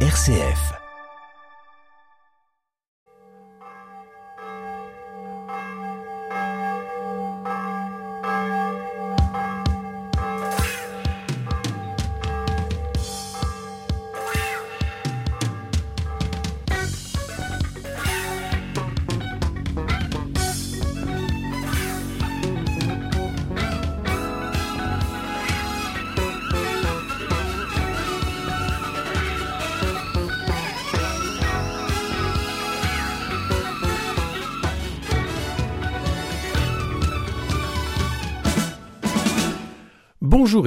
RCF.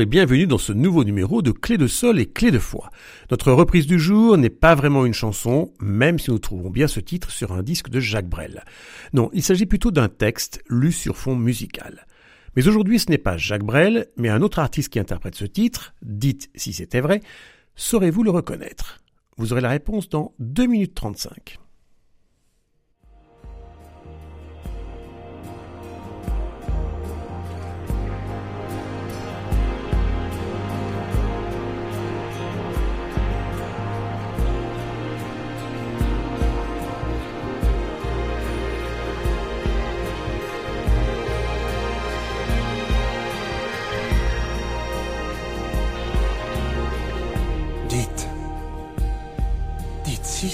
Bienvenue dans ce nouveau numéro de Clé de Sol et Clé de Foi. Notre reprise du jour n'est pas vraiment une chanson, même si nous trouvons bien ce titre sur un disque de Jacques Brel. Non, il s'agit plutôt d'un texte lu sur fond musical. Mais aujourd'hui ce n'est pas Jacques Brel, mais un autre artiste qui interprète ce titre, dites si c'était vrai, saurez-vous le reconnaître? Vous aurez la réponse dans 2 minutes 35.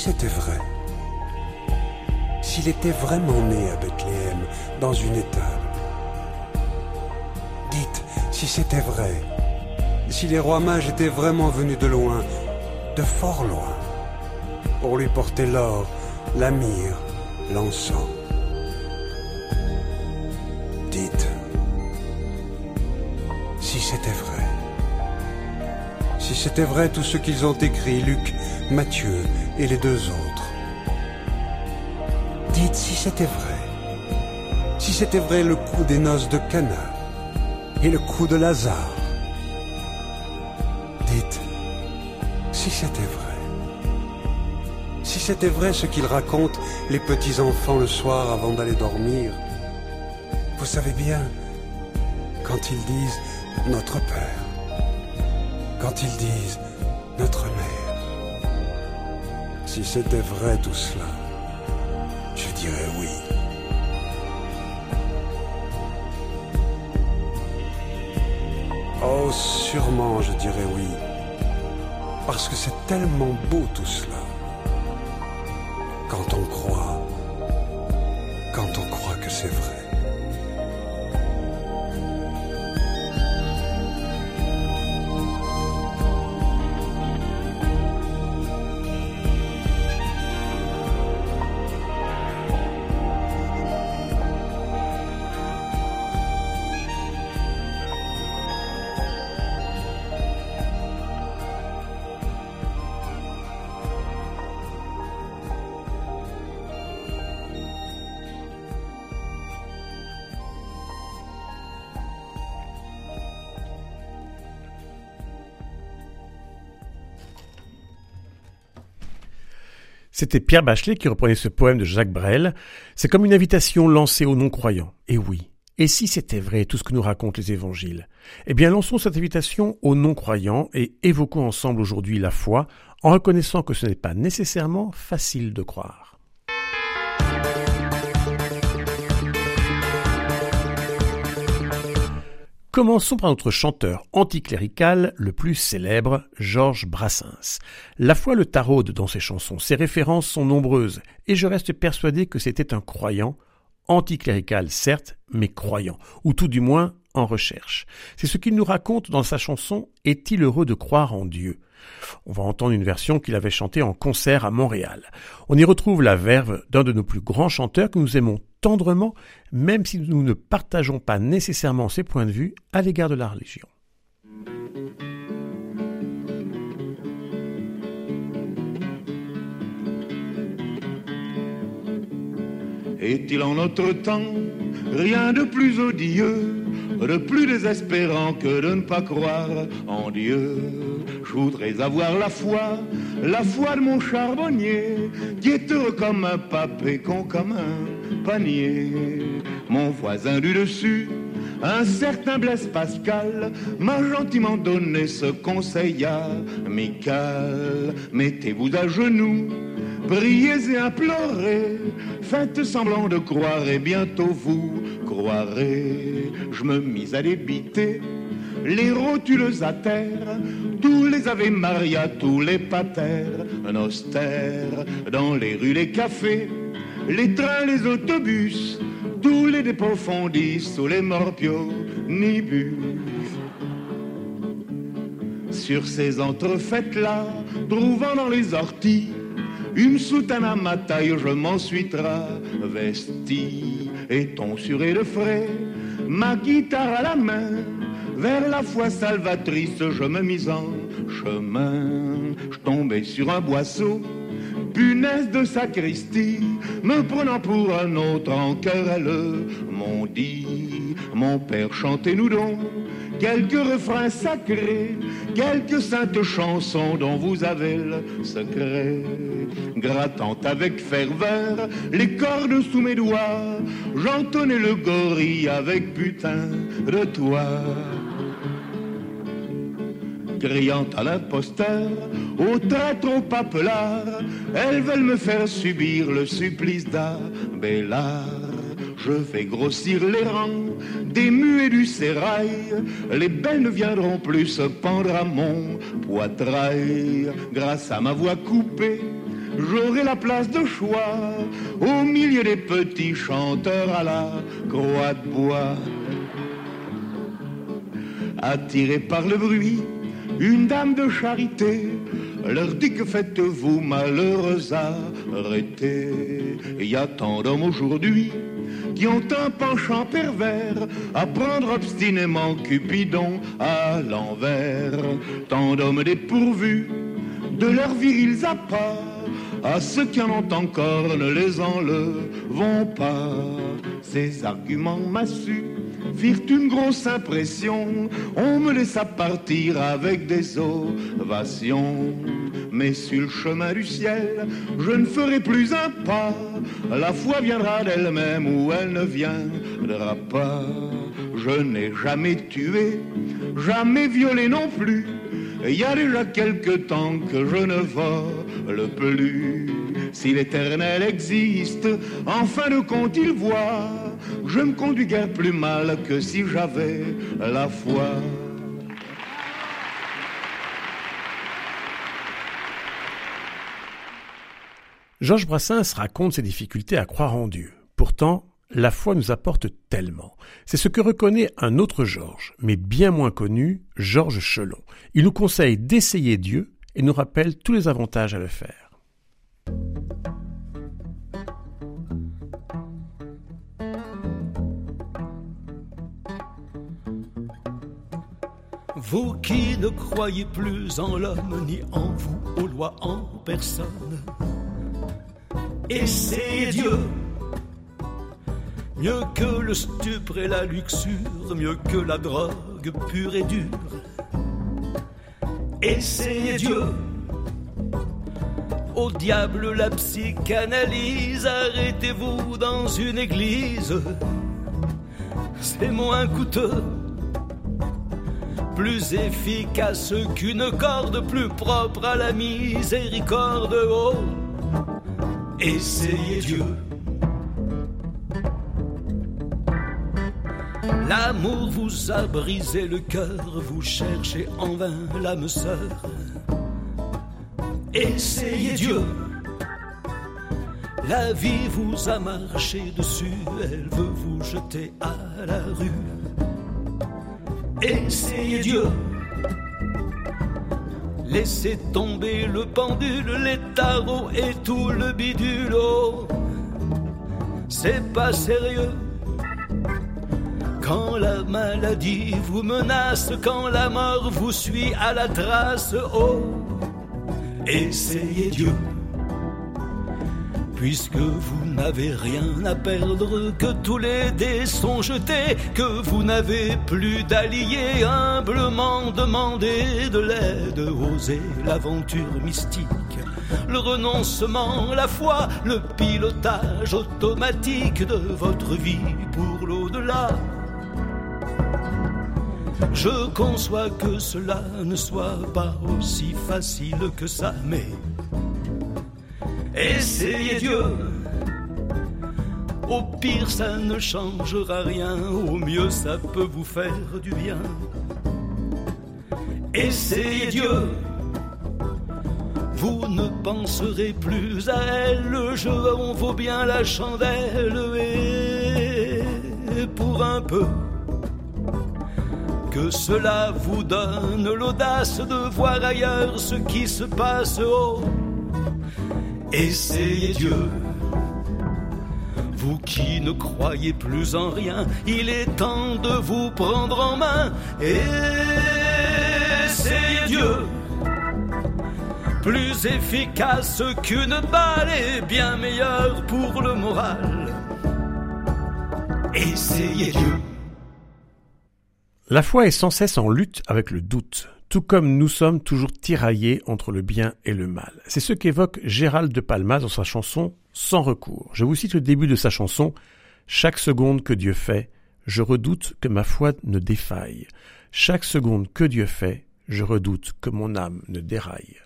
C'était vrai, s'il était vraiment né à Bethléem, dans une étable, dites si c'était vrai, si les rois mages étaient vraiment venus de loin, de fort loin, pour lui porter l'or, la myrrhe, l'encens. Dites si c'était vrai. Si c'était vrai tout ce qu'ils ont écrit, Luc, Matthieu et les deux autres. Dites si c'était vrai. Si c'était vrai le coup des noces de Cana et le coup de Lazare. Dites si c'était vrai. Si c'était vrai ce qu'ils racontent les petits enfants le soir avant d'aller dormir. Vous savez bien, quand ils disent notre Père quand ils disent notre mère. Si c'était vrai tout cela, je dirais oui. Oh, sûrement je dirais oui. Parce que c'est tellement beau tout cela. Quand on croit, quand on croit que c'est vrai. C'était Pierre Bachelet qui reprenait ce poème de Jacques Brel. C'est comme une invitation lancée aux non-croyants. Et oui. Et si c'était vrai tout ce que nous racontent les évangiles? Eh bien, lançons cette invitation aux non-croyants et évoquons ensemble aujourd'hui la foi en reconnaissant que ce n'est pas nécessairement facile de croire. Commençons par notre chanteur anticlérical le plus célèbre, Georges Brassens. La foi le taraude dans ses chansons, ses références sont nombreuses, et je reste persuadé que c'était un croyant, anticlérical certes, mais croyant, ou tout du moins en recherche. C'est ce qu'il nous raconte dans sa chanson Est-il heureux de croire en Dieu? On va entendre une version qu'il avait chantée en concert à Montréal. On y retrouve la verve d'un de nos plus grands chanteurs que nous aimons même si nous ne partageons pas nécessairement ses points de vue à l'égard de la religion. Est-il en notre temps rien de plus odieux, de plus désespérant que de ne pas croire en Dieu? Je voudrais avoir la foi, la foi de mon charbonnier, qui est heureux comme un pape et con comme un Mon voisin du dessus. Un certain Blaise Pascal m'a gentiment donné ce conseil amical. Mettez-vous à genoux, priez et implorez, faites semblant de croire et bientôt vous croirez. Je me mis à débiter les rotules à terre, tous les Ave Maria, tous les patères, un austère, dans les rues, les cafés, les trains, les autobus, tous les dépôts fondis sous les morpios, nibus. Sur ces entrefaites-là, trouvant dans les orties, une soutane à ma taille, je m'en suis travesti, et ton suré de frais, ma guitare à la main, vers la foi salvatrice, je me mis en chemin. Je tombais sur un boisseau, punaise de sacristie, me prenant pour un autre en querelle, m'ont dit, mon père, chantez-nous donc quelques refrains sacrés, quelques saintes chansons dont vous avez le secret. Grattant avec ferveur les cordes sous mes doigts, j'entonnais le gorille avec putain de toi criant à l'imposteur, au traître, au papelard, elles veulent me faire subir le supplice d'Abélard. Je fais grossir les rangs des muets du sérail, les belles ne viendront plus se pendre à mon poitrail. Grâce à ma voix coupée, j'aurai la place de choix au milieu des petits chanteurs à la croix de bois. Attiré par le bruit, une dame de charité leur dit que faites-vous malheureuse arrêtez. Il y a tant d'hommes aujourd'hui qui ont un penchant pervers à prendre obstinément Cupidon à l'envers. Tant d'hommes dépourvus de leurs virils appâts, à ceux qui en ont encore ne les enlevons pas. Ces arguments massus firent une grosse impression. On me laissa partir avec des ovations. Mais sur le chemin du ciel, je ne ferai plus un pas. La foi viendra d'elle-même ou elle ne viendra pas. Je n'ai jamais tué, jamais violé non plus. Il y a déjà quelque temps que je ne vole plus. Si l'éternel existe, en fin de compte il voit, je me conduis guère plus mal que si j'avais la foi. Georges Brassens raconte ses difficultés à croire en Dieu. Pourtant, la foi nous apporte tellement. C'est ce que reconnaît un autre Georges, mais bien moins connu, Georges Chelon. Il nous conseille d'essayer Dieu et nous rappelle tous les avantages à le faire. Vous qui ne croyez plus en l'homme ni en vous, aux lois, en personne, essayez Dieu. Mieux que le stupre et la luxure, mieux que la drogue pure et dure. Essayez Dieu. Au diable la psychanalyse, arrêtez-vous dans une église. C'est moins coûteux, plus efficace qu'une corde, plus propre à la miséricorde. Oh, essayez Dieu. L'amour vous a brisé le cœur, vous cherchez en vain l'âme sœur. Essayez Dieu. La vie vous a marché dessus, elle veut vous jeter à la rue. Essayez Dieu. Laissez tomber le pendule, les tarots et tout le bidule. Oh, c'est pas sérieux. Quand la maladie vous menace, quand la mort vous suit à la trace, oh, essayez Dieu. Puisque vous n'avez rien à perdre, que tous les dés sont jetés, que vous n'avez plus d'alliés, humblement demandez de l'aide, osez l'aventure mystique, le renoncement, la foi, le pilotage automatique de votre vie pour l'au-delà. Je conçois que cela ne soit pas aussi facile que ça, mais essayez Dieu. Au pire, ça ne changera rien, au mieux, ça peut vous faire du bien. Essayez Dieu. Vous ne penserez plus à elle, le jeu en vaut bien la chandelle, et pour un peu que cela vous donne l'audace de voir ailleurs ce qui se passe. Essayez Dieu. Vous qui ne croyez plus en rien, il est temps de vous prendre en main. Essayez Dieu. Plus efficace qu'une balle et bien meilleur pour le moral. Essayez Dieu. La foi est sans cesse en lutte avec le doute, tout comme nous sommes toujours tiraillés entre le bien et le mal. C'est ce qu'évoque Gérald de Palma dans sa chanson Sans recours. Je vous cite le début de sa chanson Chaque seconde que Dieu fait, je redoute que ma foi ne défaille. Chaque seconde que Dieu fait, je redoute que mon âme ne déraille.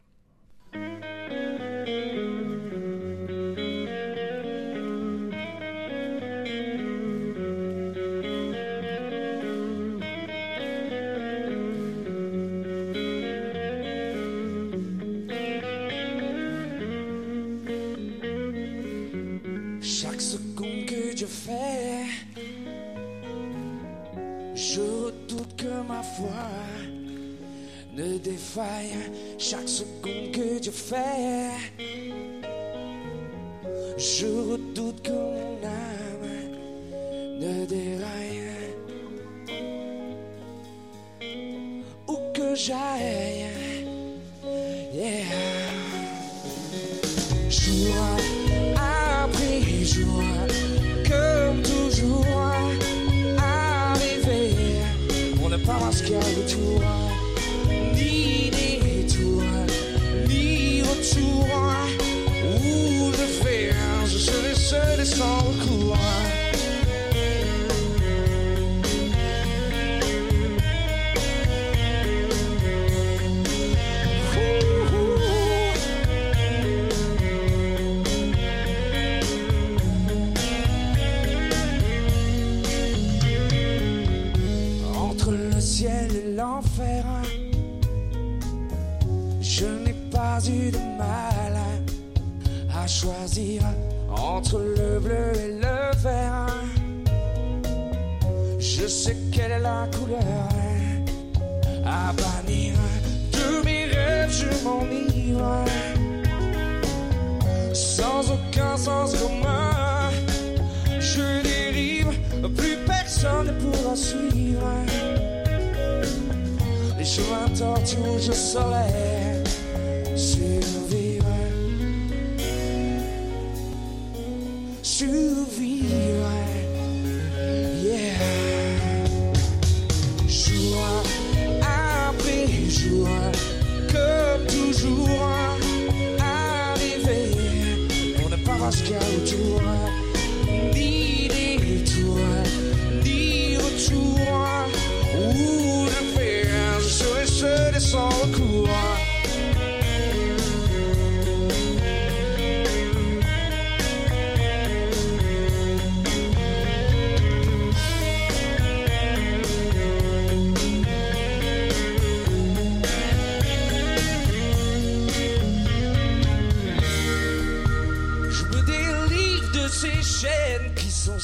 Jour après jour, comme toujours, arrivé pour ne pas voir ce qu'il. Ni détour, ni retour. Couleur à bannir. De mes rêves, je m'enivre sans aucun sens commun. Je dérive, plus personne ne pourra suivre. Les chemins tortus, je saurais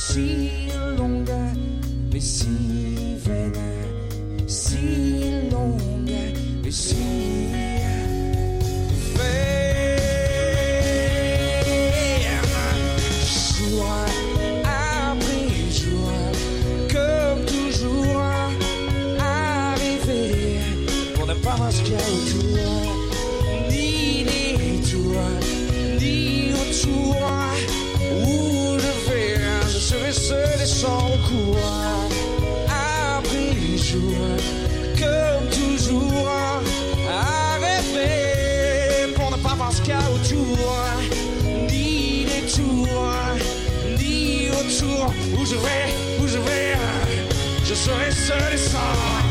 qui Ni détour, ni retour. Où je vais, où je vais, je serai seul et sans.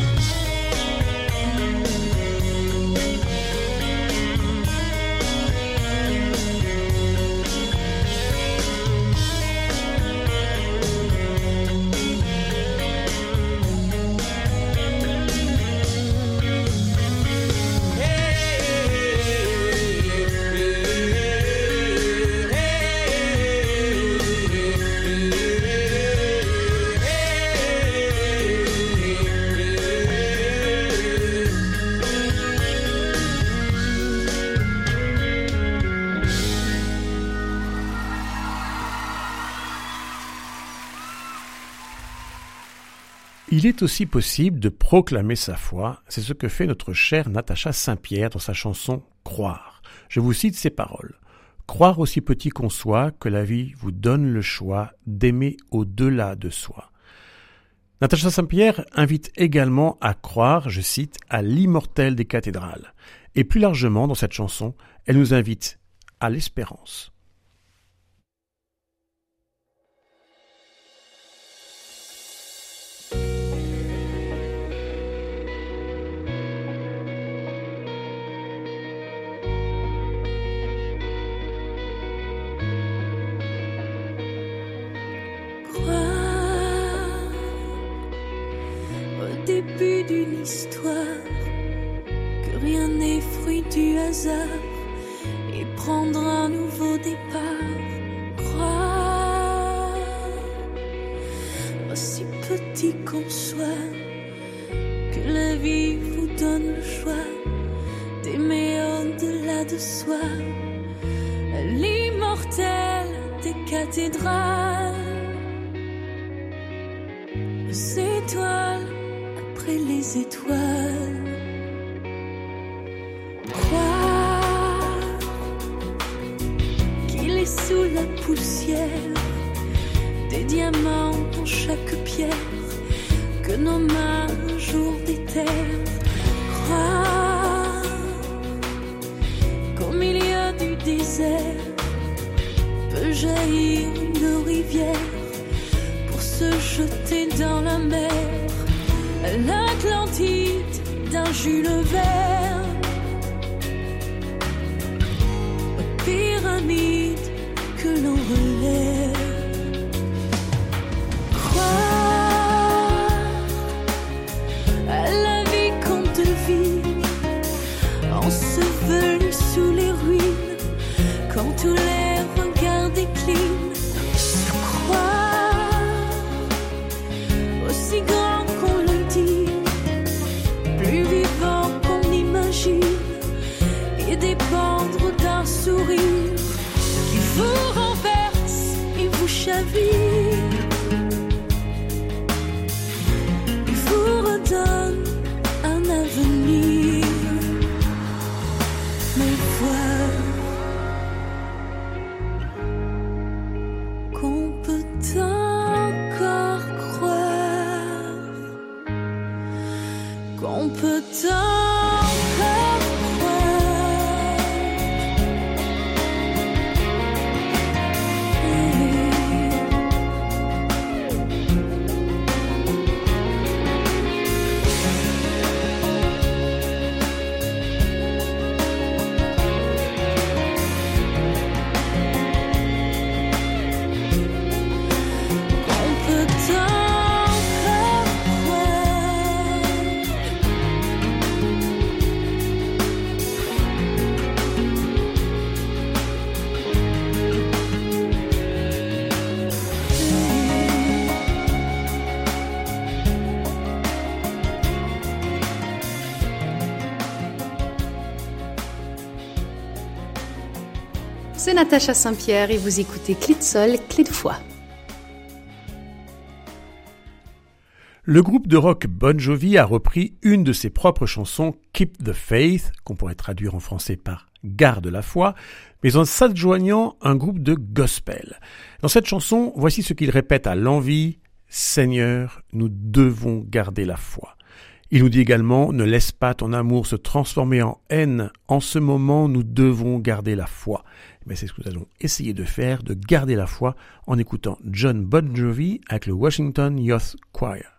Il est aussi possible de proclamer sa foi, c'est ce que fait notre chère Natacha Saint-Pierre dans sa chanson Croire. Je vous cite ces paroles. Croire aussi petit qu'on soit que la vie vous donne le choix d'aimer au-delà de soi. Natacha Saint-Pierre invite également à croire, je cite, à l'immortel des cathédrales. Et plus largement, dans cette chanson, elle nous invite à l'espérance. Que rien n'est fruit du hasard et prendre un nouveau départ. Croire, aussi petit qu'on soit, que la vie vous donne le choix d'aimer au-delà de soi, l'immortel des cathédrales, les étoiles. Croire qu'il est sous la poussière, des diamants dans chaque pierre, que nos mains un jour déterrent. Croire qu'au milieu du désert peut jaillir une rivière pour se jeter dans la mer l'Atlantide d'un Jules Verne, Natacha Saint-Pierre et vous écoutez Clé de Sol, Clé de Foi. Le groupe de rock Bon Jovi a repris une de ses propres chansons, Keep the Faith, qu'on pourrait traduire en français par Garde la foi, mais en s'adjoignant un groupe de gospel. Dans cette chanson, voici ce qu'il répète à l'envie, Seigneur, nous devons garder la foi. Il nous dit également, ne laisse pas ton amour se transformer en haine. En ce moment, nous devons garder la foi. Mais c'est ce que nous allons essayer de faire, de garder la foi en écoutant John Bon avec le Washington Youth Choir.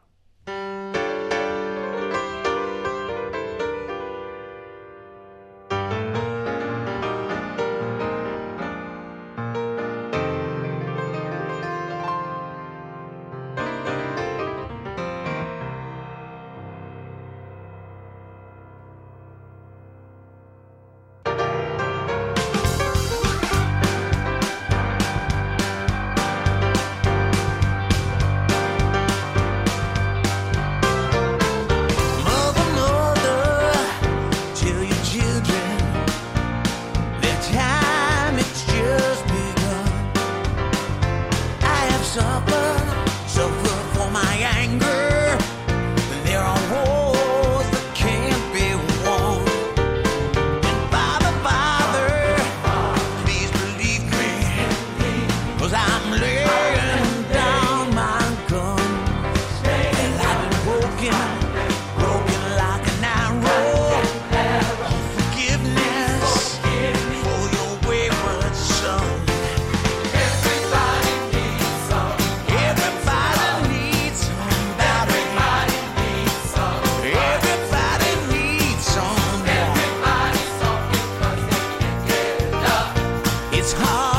唱。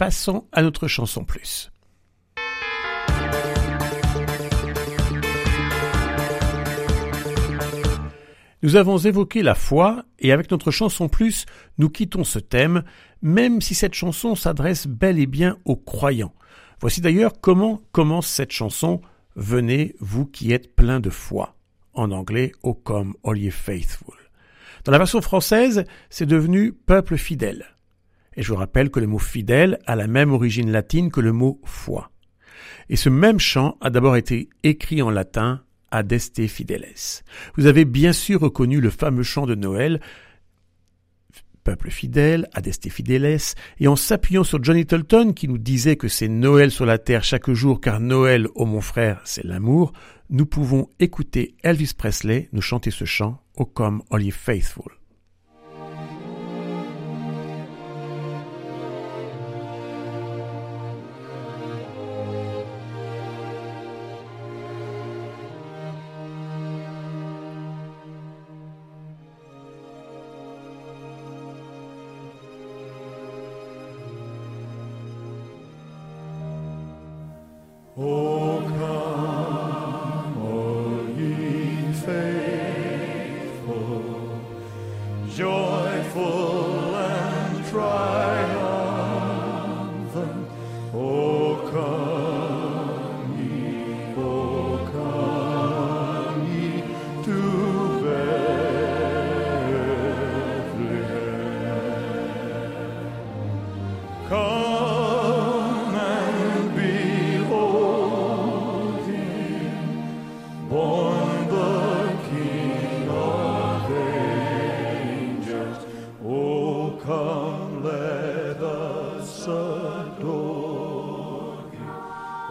Passons à notre chanson plus. Nous avons évoqué la foi et avec notre chanson plus, nous quittons ce thème, même si cette chanson s'adresse bel et bien aux croyants. Voici d'ailleurs comment commence cette chanson Venez, vous qui êtes plein de foi. En anglais, O come, all ye faithful. Dans la version française, c'est devenu peuple fidèle. Et je vous rappelle que le mot fidèle a la même origine latine que le mot foi. Et ce même chant a d'abord été écrit en latin Adeste Fideles. Vous avez bien sûr reconnu le fameux chant de Noël Peuple fidèle, Adeste Fideles, et en s'appuyant sur Johnny Tolton qui nous disait que c'est Noël sur la terre chaque jour car Noël, ô mon frère, c'est l'amour, nous pouvons écouter Elvis Presley nous chanter ce chant, O come all ye faithful.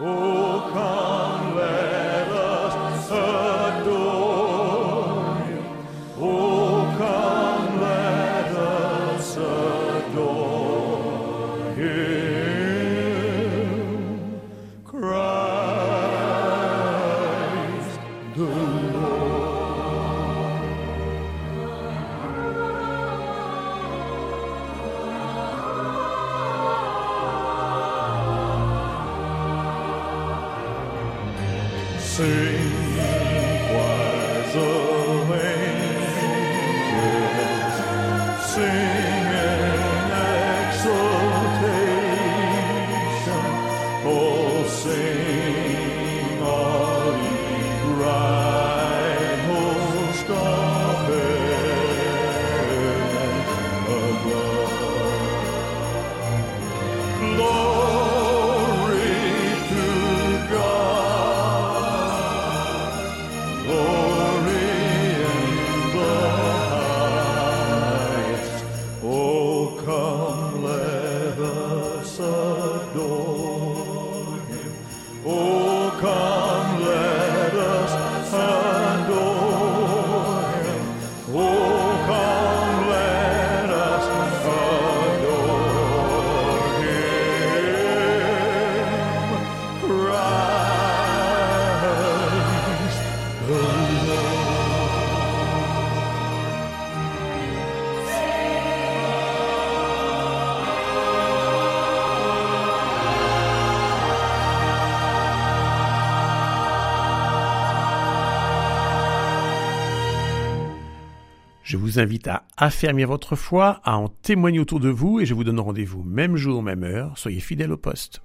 Oh. sing. Je vous invite à affermir votre foi, à en témoigner autour de vous et je vous donne rendez-vous même jour, même heure. Soyez fidèles au poste.